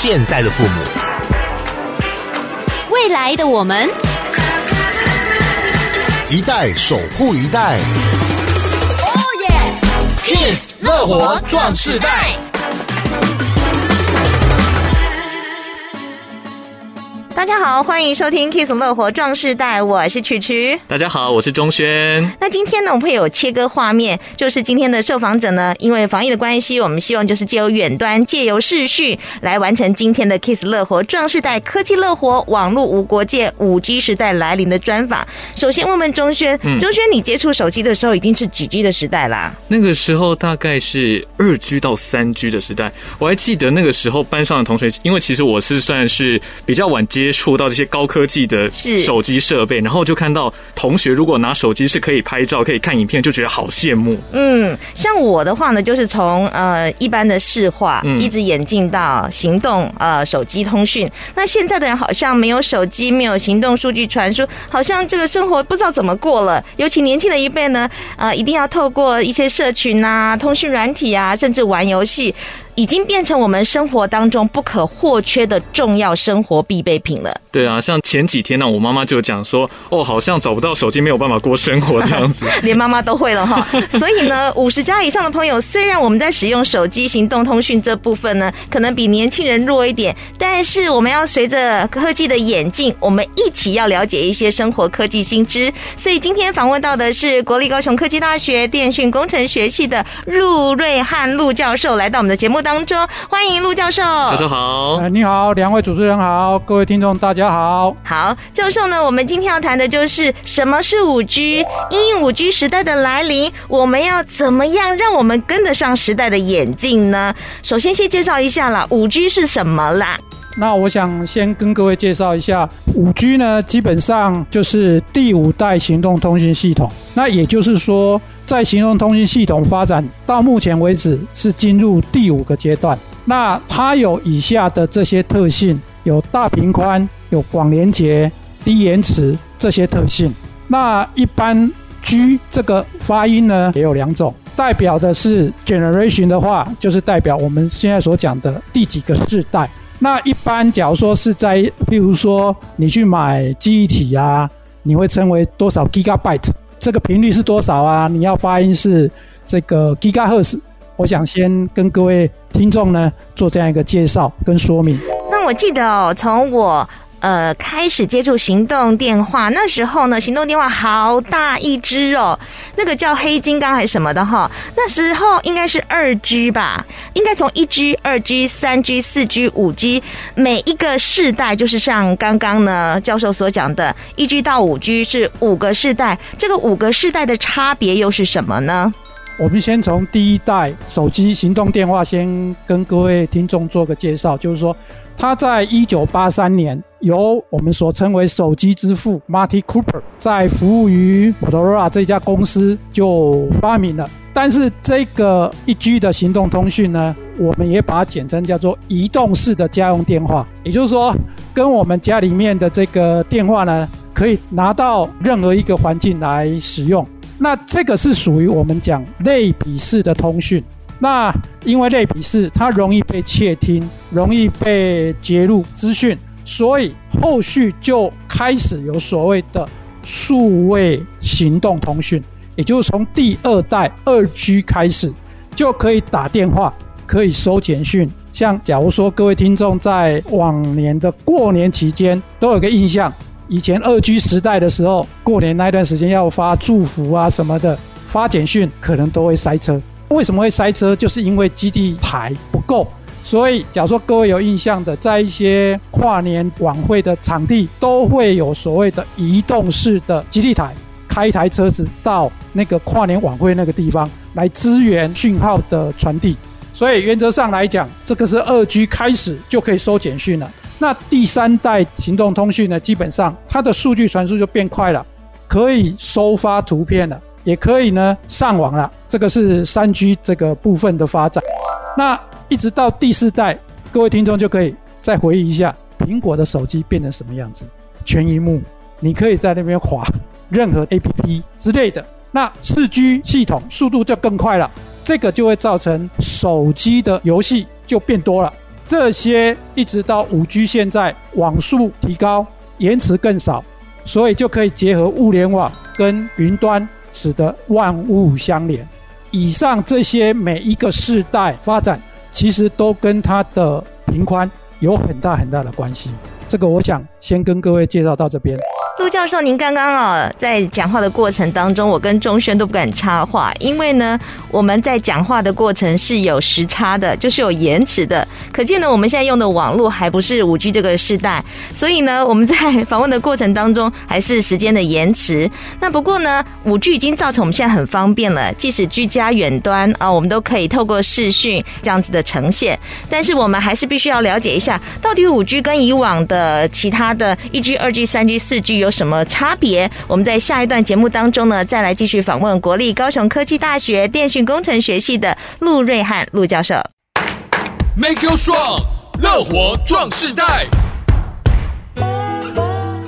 现在的父母，未来的我们，一代守护一代。哦耶！Kiss 乐活壮世代。大家好，欢迎收听《Kiss 乐活壮世代》，我是曲曲。大家好，我是钟轩。那今天呢，我们会有切割画面，就是今天的受访者呢，因为防疫的关系，我们希望就是借由远端、借由视讯来完成今天的《Kiss 乐活壮世代》科技乐活网络无国界五 G 时代来临的专访。首先问问钟轩，嗯、钟轩，你接触手机的时候已经是几 G 的时代啦？那个时候大概是二 G 到三 G 的时代。我还记得那个时候班上的同学，因为其实我是算是比较晚接。接触到这些高科技的手机设备，然后就看到同学如果拿手机是可以拍照、可以看影片，就觉得好羡慕。嗯，像我的话呢，就是从呃一般的视话，一直演进到行动呃手机通讯。那现在的人好像没有手机，没有行动数据传输，好像这个生活不知道怎么过了。尤其年轻的一辈呢，呃，一定要透过一些社群啊、通讯软体啊，甚至玩游戏。已经变成我们生活当中不可或缺的重要生活必备品了。对啊，像前几天呢，我妈妈就讲说，哦，好像找不到手机没有办法过生活这样子，连妈妈都会了哈。所以呢，五十加以上的朋友，虽然我们在使用手机行动通讯这部分呢，可能比年轻人弱一点，但是我们要随着科技的演进，我们一起要了解一些生活科技新知。所以今天访问到的是国立高雄科技大学电讯工程学系的陆瑞汉陆教授，来到我们的节目当中。欢迎陆教授，教授好，呃，你好，两位主持人好，各位听众大家好，好，教授呢，我们今天要谈的就是什么是五 G，因应五 G 时代的来临，我们要怎么样让我们跟得上时代的演进呢？首先，先介绍一下啦，五 G 是什么啦？那我想先跟各位介绍一下，五 G 呢，基本上就是第五代行动通讯系统，那也就是说。在行动通讯系统发展到目前为止是进入第五个阶段。那它有以下的这些特性：有大频宽、有广连接、低延迟这些特性。那一般 G 这个发音呢也有两种，代表的是 generation 的话，就是代表我们现在所讲的第几个世代。那一般假如说是在，譬如说你去买记忆体啊，你会称为多少 gigabyte？这个频率是多少啊？你要发音是这个 Gigahertz。我想先跟各位听众呢做这样一个介绍跟说明。那我记得哦，从我。呃，开始接触行动电话那时候呢，行动电话好大一只哦，那个叫黑金刚还是什么的哈。那时候应该是二 G 吧，应该从一 G、二 G、三 G、四 G、五 G，每一个世代就是像刚刚呢教授所讲的，一 G 到五 G 是五个世代，这个五个世代的差别又是什么呢？我们先从第一代手机行动电话先跟各位听众做个介绍，就是说。它在一九八三年由我们所称为手机之父 Marty Cooper 在服务于 Motorola 这家公司就发明了。但是这个一 G 的行动通讯呢，我们也把它简称叫做移动式的家用电话，也就是说，跟我们家里面的这个电话呢，可以拿到任何一个环境来使用。那这个是属于我们讲类比式的通讯。那因为类比式，它容易被窃听，容易被截录资讯，所以后续就开始有所谓的数位行动通讯，也就是从第二代二 G 开始，就可以打电话，可以收简讯。像假如说各位听众在往年的过年期间都有个印象，以前二 G 时代的时候，过年那段时间要发祝福啊什么的，发简讯可能都会塞车。为什么会塞车？就是因为基地台不够，所以假如说各位有印象的，在一些跨年晚会的场地，都会有所谓的移动式的基地台，开一台车子到那个跨年晚会那个地方来支援讯号的传递。所以原则上来讲，这个是二 G 开始就可以收简讯了。那第三代行动通讯呢，基本上它的数据传输就变快了，可以收发图片了。也可以呢，上网了。这个是三 G 这个部分的发展。那一直到第四代，各位听众就可以再回忆一下，苹果的手机变成什么样子？全萤幕，你可以在那边滑任何 APP 之类的。那四 G 系统速度就更快了，这个就会造成手机的游戏就变多了。这些一直到五 G，现在网速提高，延迟更少，所以就可以结合物联网跟云端，使得万物相连。以上这些每一个世代发展，其实都跟它的平宽有很大很大的关系。这个我想先跟各位介绍到这边。陆教授，您刚刚啊在讲话的过程当中，我跟钟轩都不敢插话，因为呢我们在讲话的过程是有时差的，就是有延迟的。可见呢我们现在用的网络还不是五 G 这个时代，所以呢我们在访问的过程当中还是时间的延迟。那不过呢五 G 已经造成我们现在很方便了，即使居家远端啊，我们都可以透过视讯这样子的呈现。但是我们还是必须要了解一下，到底五 G 跟以往的其他的一 G、二 G、三 G、四 G 有。有什么差别？我们在下一段节目当中呢，再来继续访问国立高雄科技大学电讯工程学系的陆瑞翰陆教授。Make you strong，乐活壮世代。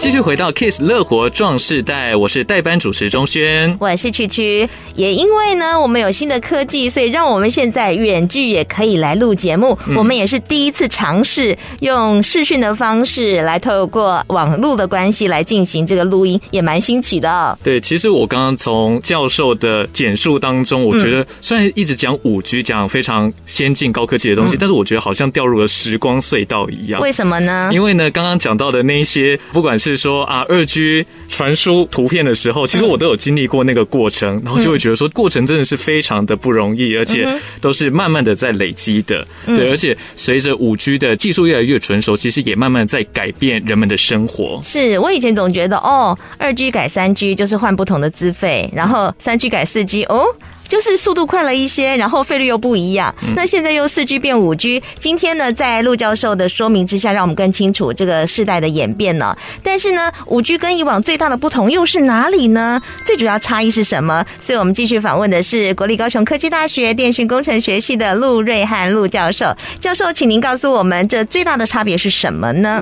继续回到 Kiss 乐活壮世代，我是代班主持钟轩，我是曲曲。也因为呢，我们有新的科技，所以让我们现在远距也可以来录节目。嗯、我们也是第一次尝试用视讯的方式来透过网络的关系来进行这个录音，也蛮新奇的哦。对，其实我刚刚从教授的简述当中，我觉得虽然一直讲五 G，讲非常先进高科技的东西，嗯、但是我觉得好像掉入了时光隧道一样。为什么呢？因为呢，刚刚讲到的那一些，不管是是说啊，二 G 传输图片的时候，其实我都有经历过那个过程，嗯、然后就会觉得说，过程真的是非常的不容易，而且都是慢慢的在累积的。嗯、对，而且随着五 G 的技术越来越成熟，其实也慢慢在改变人们的生活。是我以前总觉得，哦，二 G 改三 G 就是换不同的资费，然后三 G 改四 G，哦。就是速度快了一些，然后费率又不一样。那现在又四 G 变五 G，今天呢，在陆教授的说明之下，让我们更清楚这个世代的演变呢。但是呢，五 G 跟以往最大的不同又是哪里呢？最主要差异是什么？所以我们继续访问的是国立高雄科技大学电讯工程学系的陆瑞翰陆教授。教授，请您告诉我们，这最大的差别是什么呢？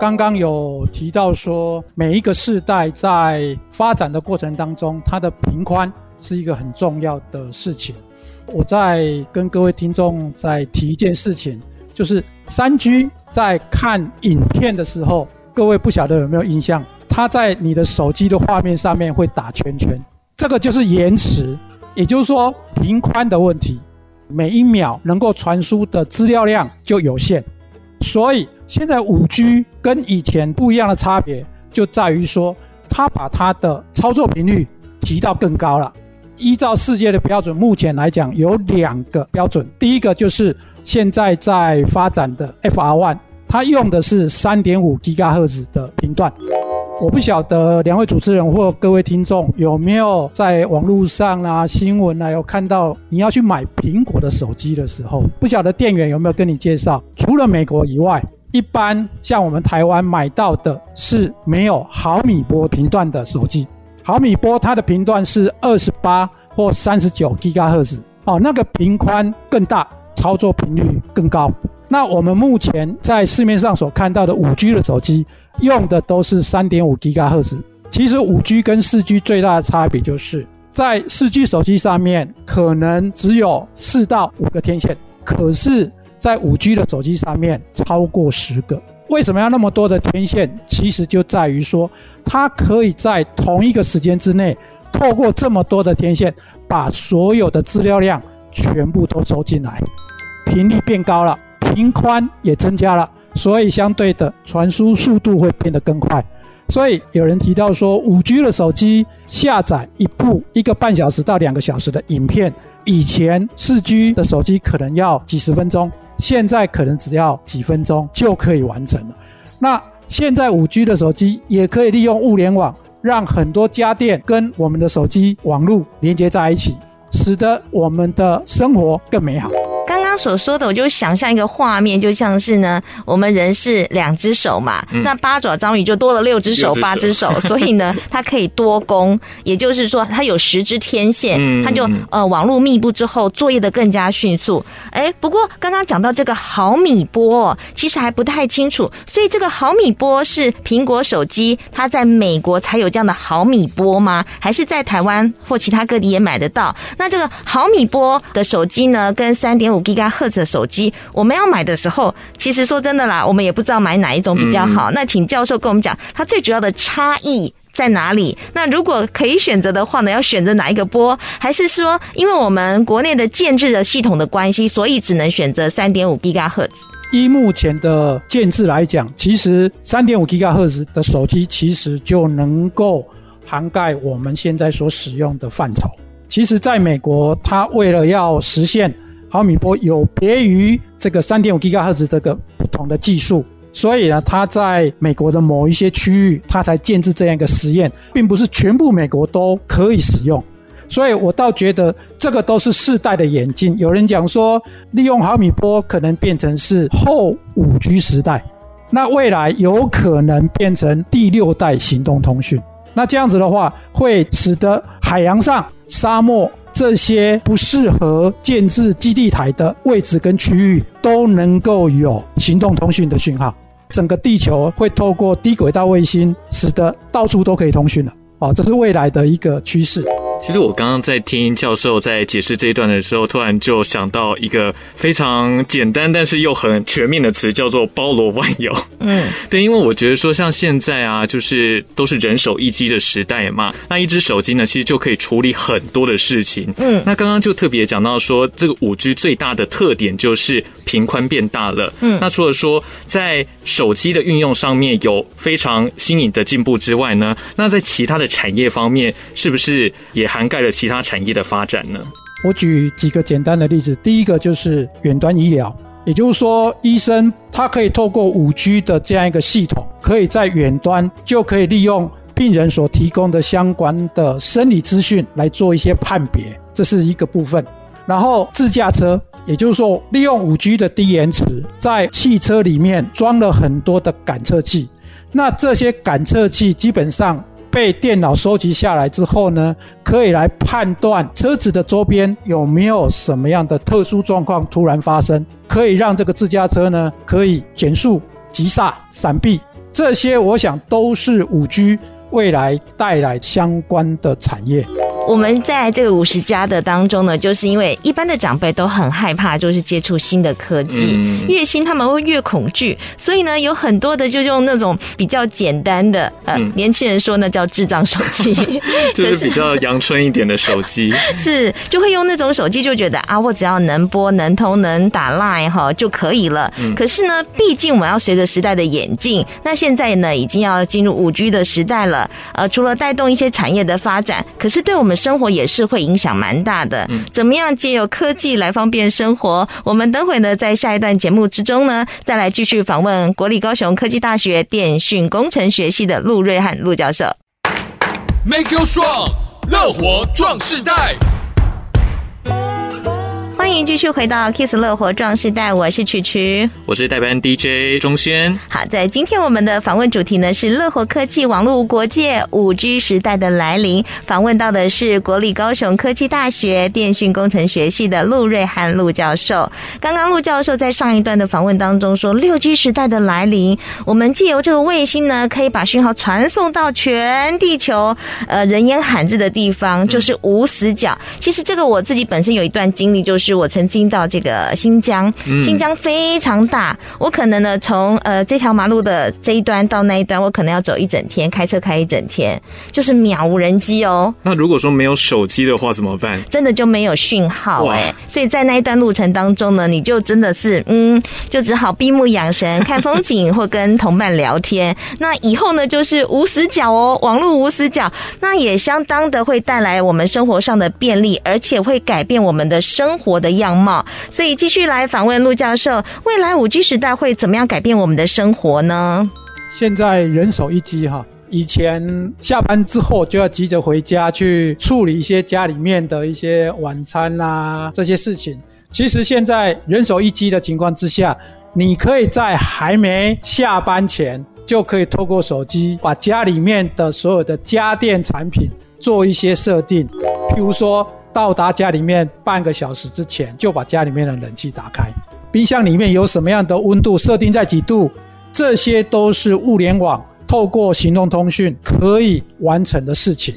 刚刚有提到说，每一个世代在发展的过程当中，它的频宽。是一个很重要的事情。我在跟各位听众再提一件事情，就是三 G 在看影片的时候，各位不晓得有没有印象？它在你的手机的画面上面会打圈圈，这个就是延迟，也就是说频宽的问题。每一秒能够传输的资料量就有限，所以现在五 G 跟以前不一样的差别就在于说，它把它的操作频率提到更高了。依照世界的标准，目前来讲有两个标准。第一个就是现在在发展的 FR1，它用的是三点五 GHz 的频段。我不晓得两位主持人或各位听众有没有在网络上啊、新闻啊有看到，你要去买苹果的手机的时候，不晓得店员有没有跟你介绍，除了美国以外，一般像我们台湾买到的是没有毫米波频段的手机。毫米波它的频段是二十八或三十九吉赫兹哦，那个频宽更大，操作频率更高。那我们目前在市面上所看到的五 G 的手机用的都是三点五吉赫兹。其实五 G 跟四 G 最大的差别就是在四 G 手机上面可能只有四到五个天线，可是，在五 G 的手机上面超过十个。为什么要那么多的天线？其实就在于说，它可以在同一个时间之内，透过这么多的天线，把所有的资料量全部都收进来，频率变高了，频宽也增加了，所以相对的传输速度会变得更快。所以有人提到说，五 G 的手机下载一部一个半小时到两个小时的影片，以前四 G 的手机可能要几十分钟。现在可能只要几分钟就可以完成了。那现在五 G 的手机也可以利用物联网，让很多家电跟我们的手机网络连接在一起，使得我们的生活更美好。所说的，我就想象一个画面，就像是呢，我们人是两只手嘛，嗯、那八爪章鱼就多了六只手、八只手，所以呢，它可以多攻，也就是说，它有十只天线，嗯、它就呃网络密布之后，作业的更加迅速。哎，不过刚刚讲到这个毫米波，其实还不太清楚，所以这个毫米波是苹果手机它在美国才有这样的毫米波吗？还是在台湾或其他各地也买得到？那这个毫米波的手机呢，跟三点五 G 吉赫兹的手机，我们要买的时候，其实说真的啦，我们也不知道买哪一种比较好。嗯、那请教授跟我们讲，它最主要的差异在哪里？那如果可以选择的话呢，要选择哪一个波？还是说，因为我们国内的建制的系统的关系，所以只能选择三点五吉赫兹？依目前的建制来讲，其实三点五吉赫兹的手机其实就能够涵盖我们现在所使用的范畴。其实，在美国，它为了要实现毫米波有别于这个三点五吉赫兹这个不同的技术。所以呢，它在美国的某一些区域，它才建置这样一个实验，并不是全部美国都可以使用。所以我倒觉得这个都是世代的演进。有人讲说，利用毫米波可能变成是后五 G 时代，那未来有可能变成第六代行动通讯。那这样子的话，会使得海洋上、沙漠这些不适合建置基地台的位置跟区域，都能够有行动通讯的讯号。整个地球会透过低轨道卫星，使得到处都可以通讯了。啊，这是未来的一个趋势。其实我刚刚在听教授在解释这一段的时候，突然就想到一个非常简单但是又很全面的词，叫做包罗万有。嗯，对，因为我觉得说像现在啊，就是都是人手一机的时代嘛，那一只手机呢，其实就可以处理很多的事情。嗯，那刚刚就特别讲到说，这个五 G 最大的特点就是频宽变大了。嗯，那除了说在手机的运用上面有非常新颖的进步之外呢，那在其他的产业方面，是不是也涵盖了其他产业的发展呢？我举几个简单的例子。第一个就是远端医疗，也就是说，医生他可以透过五 G 的这样一个系统，可以在远端就可以利用病人所提供的相关的生理资讯来做一些判别，这是一个部分。然后自驾车，也就是说，利用五 G 的低延迟，在汽车里面装了很多的感测器，那这些感测器基本上。被电脑收集下来之后呢，可以来判断车子的周边有没有什么样的特殊状况突然发生，可以让这个自驾车呢可以减速、急刹、闪避，这些我想都是五 G 未来带来相关的产业。我们在这个五十加的当中呢，就是因为一般的长辈都很害怕，就是接触新的科技，嗯、越新他们会越恐惧，所以呢，有很多的就用那种比较简单的，呃，嗯、年轻人说那叫智障手机，就是比较阳春一点的手机，是就会用那种手机，就觉得啊，我只要能拨、能通、能打 Line 哈就可以了。嗯、可是呢，毕竟我们要随着时代的演进，那现在呢，已经要进入五 G 的时代了。呃，除了带动一些产业的发展，可是对我们。生活也是会影响蛮大的，怎么样借由科技来方便生活？我们等会呢，在下一段节目之中呢，再来继续访问国立高雄科技大学电讯工程学系的陆瑞汉陆教授。Make you strong，乐活壮世代。欢迎继续回到 Kiss 乐活壮士代，我是曲曲，我是代班 DJ 钟轩。好，在今天我们的访问主题呢是乐活科技网络国界五 G 时代的来临，访问到的是国立高雄科技大学电讯工程学系的陆瑞涵陆教授。刚刚陆教授在上一段的访问当中说，六 G 时代的来临，我们借由这个卫星呢，可以把讯号传送到全地球，呃，人烟罕至的地方，就是无死角。其实这个我自己本身有一段经历，就是。我曾经到这个新疆，新疆非常大，我可能呢从呃这条马路的这一端到那一端，我可能要走一整天，开车开一整天，就是渺无人机哦。那如果说没有手机的话怎么办？真的就没有讯号哎，所以在那一段路程当中呢，你就真的是嗯，就只好闭目养神，看风景或跟同伴聊天。那以后呢，就是无死角哦，网络无死角，那也相当的会带来我们生活上的便利，而且会改变我们的生活的的样貌，所以继续来访问陆教授，未来五 G 时代会怎么样改变我们的生活呢？现在人手一机哈，以前下班之后就要急着回家去处理一些家里面的一些晚餐啊这些事情。其实现在人手一机的情况之下，你可以在还没下班前就可以透过手机把家里面的所有的家电产品做一些设定，譬如说。到达家里面半个小时之前，就把家里面的冷气打开，冰箱里面有什么样的温度设定在几度，这些都是物联网透过行动通讯可以完成的事情。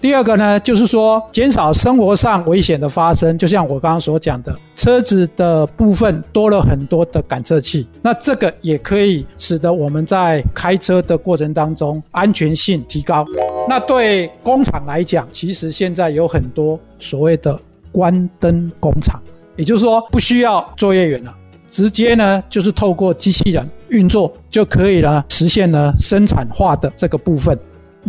第二个呢，就是说减少生活上危险的发生，就像我刚刚所讲的，车子的部分多了很多的感测器，那这个也可以使得我们在开车的过程当中安全性提高。那对工厂来讲，其实现在有很多所谓的关灯工厂，也就是说不需要作业员了，直接呢就是透过机器人运作就可以了，实现了生产化的这个部分。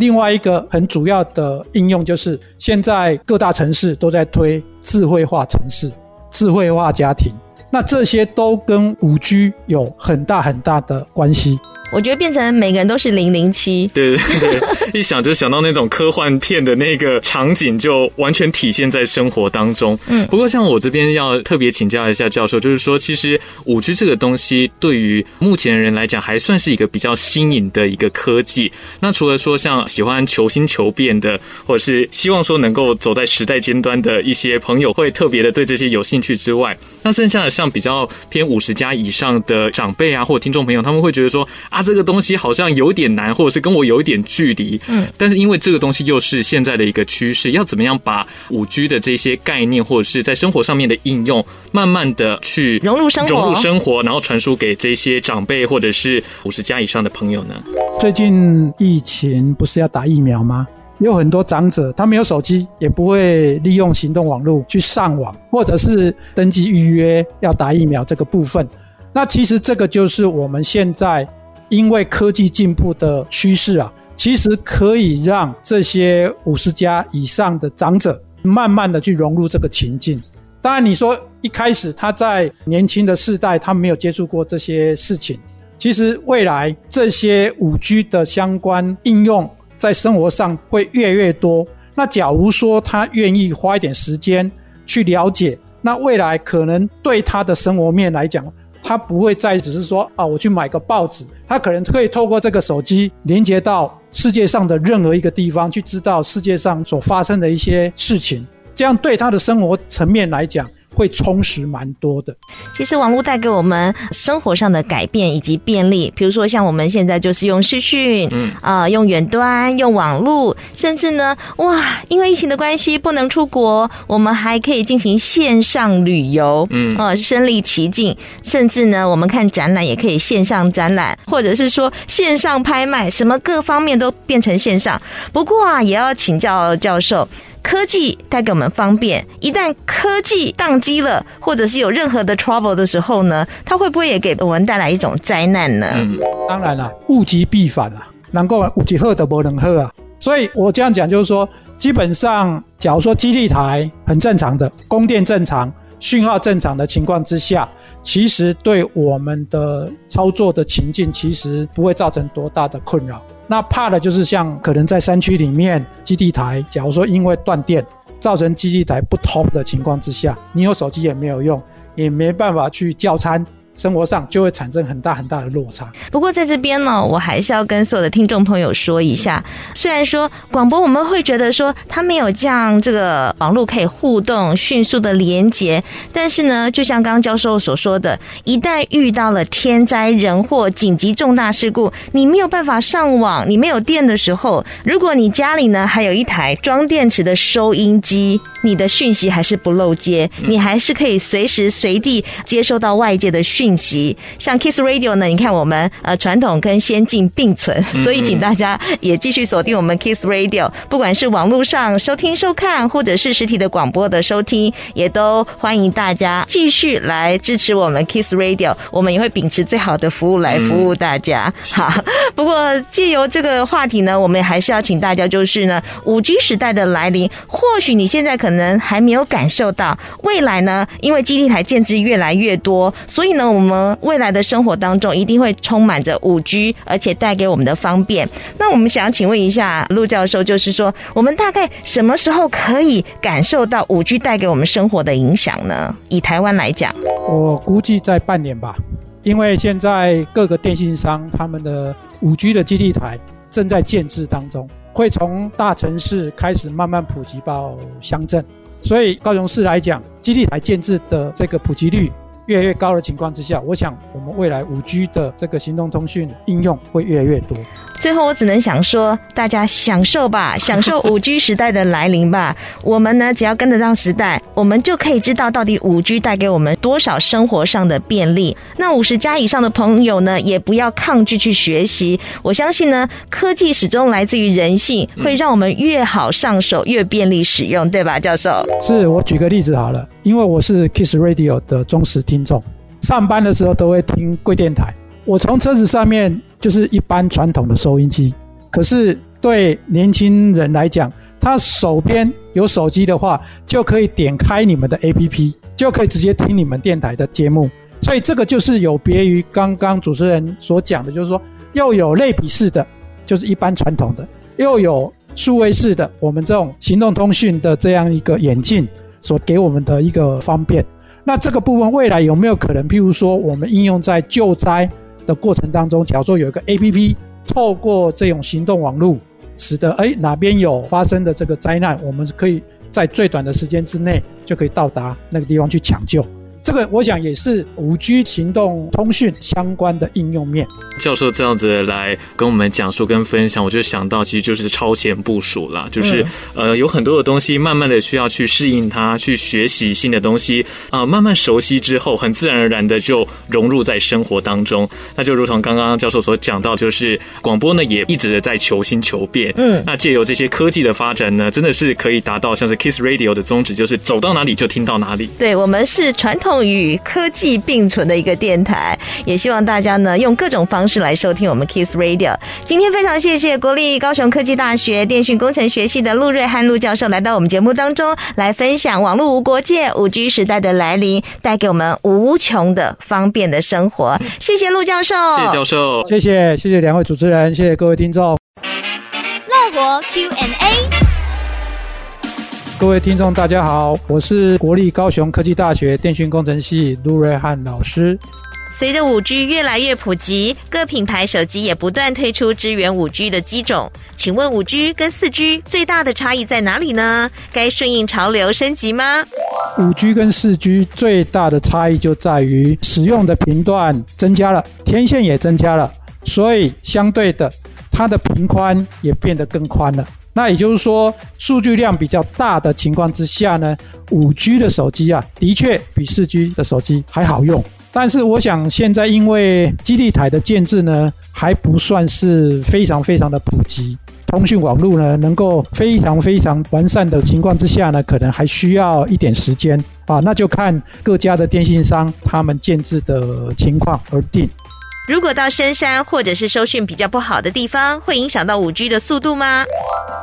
另外一个很主要的应用就是，现在各大城市都在推智慧化城市、智慧化家庭，那这些都跟五 G 有很大很大的关系。我觉得变成每个人都是零零七，对对对，一想就想到那种科幻片的那个场景，就完全体现在生活当中。嗯，不过像我这边要特别请教一下教授，就是说，其实五 G 这个东西对于目前的人来讲，还算是一个比较新颖的一个科技。那除了说像喜欢求新求变的，或者是希望说能够走在时代尖端的一些朋友，会特别的对这些有兴趣之外，那剩下的像比较偏五十加以上的长辈啊，或者听众朋友，他们会觉得说啊。这个东西好像有点难，或者是跟我有一点距离。嗯，但是因为这个东西又是现在的一个趋势，要怎么样把五 G 的这些概念，或者是在生活上面的应用，慢慢的去融入生活，融入生活，然后传输给这些长辈或者是五十加以上的朋友呢？最近疫情不是要打疫苗吗？有很多长者他没有手机，也不会利用行动网络去上网，或者是登记预约要打疫苗这个部分。那其实这个就是我们现在。因为科技进步的趋势啊，其实可以让这些五十加以上的长者慢慢的去融入这个情境。当然，你说一开始他在年轻的世代，他没有接触过这些事情。其实未来这些五 G 的相关应用在生活上会越来越多。那假如说他愿意花一点时间去了解，那未来可能对他的生活面来讲，他不会再只是说啊，我去买个报纸。他可能可以透过这个手机连接到世界上的任何一个地方，去知道世界上所发生的一些事情，这样对他的生活层面来讲，会充实蛮多的。其实网络带给我们生活上的改变以及便利，比如说像我们现在就是用视讯，嗯啊、呃，用远端，用网络，甚至呢，哇，因为疫情的关系不能出国，我们还可以进行线上旅游，嗯啊，身临其境，甚至呢，我们看展览也可以线上展览，或者是说线上拍卖，什么各方面都变成线上。不过啊，也要请教教授。科技带给我们方便，一旦科技宕机了，或者是有任何的 trouble 的时候呢，它会不会也给我们带来一种灾难呢？嗯，当然了，物极必反啊，能够物极好的不能喝啊。所以我这样讲就是说，基本上，假如说基地台很正常的，供电正常，讯号正常的情况之下，其实对我们的操作的情境，其实不会造成多大的困扰。那怕的就是像可能在山区里面基地台，假如说因为断电造成基地台不通的情况之下，你有手机也没有用，也没办法去叫餐。生活上就会产生很大很大的落差。不过在这边呢，我还是要跟所有的听众朋友说一下，虽然说广播我们会觉得说它没有这样这个网络可以互动、迅速的连接，但是呢，就像刚刚教授所说的，一旦遇到了天灾人祸、紧急重大事故，你没有办法上网，你没有电的时候，如果你家里呢还有一台装电池的收音机，你的讯息还是不漏接，你还是可以随时随地接收到外界的讯。信息。像 Kiss Radio 呢，你看我们呃传统跟先进并存，所以请大家也继续锁定我们 Kiss Radio，不管是网络上收听收看，或者是实体的广播的收听，也都欢迎大家继续来支持我们 Kiss Radio，我们也会秉持最好的服务来服务大家。好，不过借由这个话题呢，我们还是要请大家就是呢，五 G 时代的来临，或许你现在可能还没有感受到，未来呢，因为基地台建制越来越多，所以呢。我们未来的生活当中一定会充满着五 G，而且带给我们的方便。那我们想请问一下陆教授，就是说，我们大概什么时候可以感受到五 G 带给我们生活的影响呢？以台湾来讲，我估计在半年吧，因为现在各个电信商他们的五 G 的基地台正在建置当中，会从大城市开始慢慢普及到乡镇，所以高雄市来讲，基地台建置的这个普及率。越来越高的情况之下，我想我们未来五 G 的这个行动通讯应用会越来越多。最后，我只能想说，大家享受吧，享受五 G 时代的来临吧。我们呢，只要跟得上时代，我们就可以知道到底五 G 带给我们多少生活上的便利。那五十加以上的朋友呢，也不要抗拒去学习。我相信呢，科技始终来自于人性，会让我们越好上手，越便利使用，对吧，教授？是，我举个例子好了，因为我是 Kiss Radio 的忠实听众，上班的时候都会听贵电台。我从车子上面就是一般传统的收音机，可是对年轻人来讲，他手边有手机的话，就可以点开你们的 APP，就可以直接听你们电台的节目。所以这个就是有别于刚刚主持人所讲的，就是说又有类比式的，就是一般传统的，又有数位式的，我们这种行动通讯的这样一个眼镜所给我们的一个方便。那这个部分未来有没有可能，譬如说我们应用在救灾？的过程当中，假如说有一个 APP，透过这种行动网络，使得哎哪边有发生的这个灾难，我们可以在最短的时间之内就可以到达那个地方去抢救。这个我想也是五 G 行动通讯相关的应用面。教授这样子来跟我们讲述跟分享，我就想到其实就是超前部署啦，就是呃有很多的东西，慢慢的需要去适应它，去学习新的东西啊，慢慢熟悉之后，很自然而然的就融入在生活当中。那就如同刚刚教授所讲到，就是广播呢也一直的在求新求变。嗯，那借由这些科技的发展呢，真的是可以达到像是 Kiss Radio 的宗旨，就是走到哪里就听到哪里。对，我们是传统。与科技并存的一个电台，也希望大家呢用各种方式来收听我们 Kiss Radio。今天非常谢谢国立高雄科技大学电讯工程学系的陆瑞汉陆教授来到我们节目当中，来分享网络无国界、五 G 时代的来临带给我们无穷的方便的生活。谢谢陆教授，谢谢教授，谢谢谢谢两位主持人，谢谢各位听众。乐活 Q&A。各位听众，大家好，我是国立高雄科技大学电讯工程系陆瑞汉老师。随着五 G 越来越普及，各品牌手机也不断推出支援五 G 的机种。请问五 G 跟四 G 最大的差异在哪里呢？该顺应潮流升级吗？五 G 跟四 G 最大的差异就在于使用的频段增加了，天线也增加了，所以相对的，它的频宽也变得更宽了。那也就是说，数据量比较大的情况之下呢，五 G 的手机啊，的确比四 G 的手机还好用。但是我想现在因为基地台的建制呢，还不算是非常非常的普及，通讯网络呢能够非常非常完善的情况之下呢，可能还需要一点时间啊。那就看各家的电信商他们建制的情况而定。如果到深山或者是收讯比较不好的地方，会影响到五 G 的速度吗？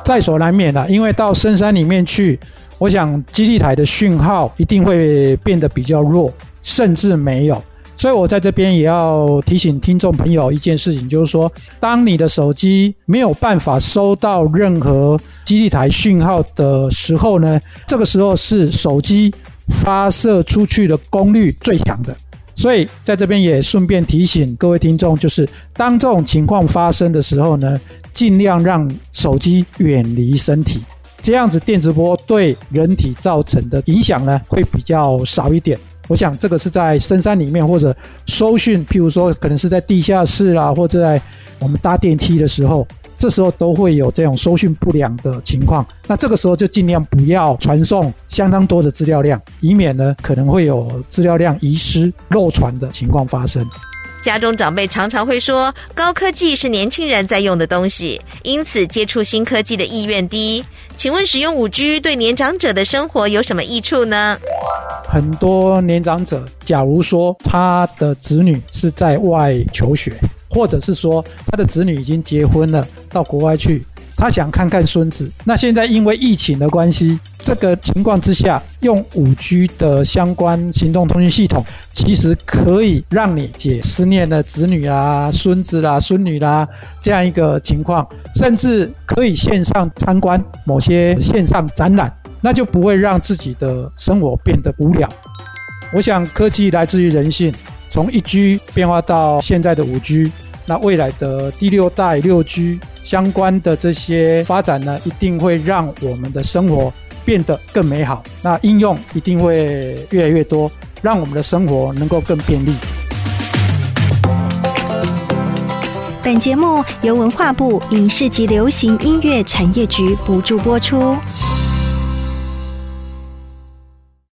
在所难免了，因为到深山里面去，我想基地台的讯号一定会变得比较弱，甚至没有。所以我在这边也要提醒听众朋友一件事情，就是说，当你的手机没有办法收到任何基地台讯号的时候呢，这个时候是手机发射出去的功率最强的。所以在这边也顺便提醒各位听众，就是当这种情况发生的时候呢，尽量让手机远离身体，这样子电磁波对人体造成的影响呢会比较少一点。我想这个是在深山里面或者搜讯，譬如说可能是在地下室啦，或者在我们搭电梯的时候。这时候都会有这种收讯不良的情况，那这个时候就尽量不要传送相当多的资料量，以免呢可能会有资料量遗失、漏传的情况发生。家中长辈常常会说，高科技是年轻人在用的东西，因此接触新科技的意愿低。请问使用五 G 对年长者的生活有什么益处呢？很多年长者，假如说他的子女是在外求学。或者是说他的子女已经结婚了，到国外去，他想看看孙子。那现在因为疫情的关系，这个情况之下，用五 G 的相关行动通讯系统，其实可以让你解思念的子女啊、孙子啦、孙女啦这样一个情况，甚至可以线上参观某些线上展览，那就不会让自己的生活变得无聊。我想科技来自于人性。从一 G 变化到现在的五 G，那未来的第六代六 G 相关的这些发展呢，一定会让我们的生活变得更美好。那应用一定会越来越多，让我们的生活能够更便利。本节目由文化部影视及流行音乐产业局补助播出。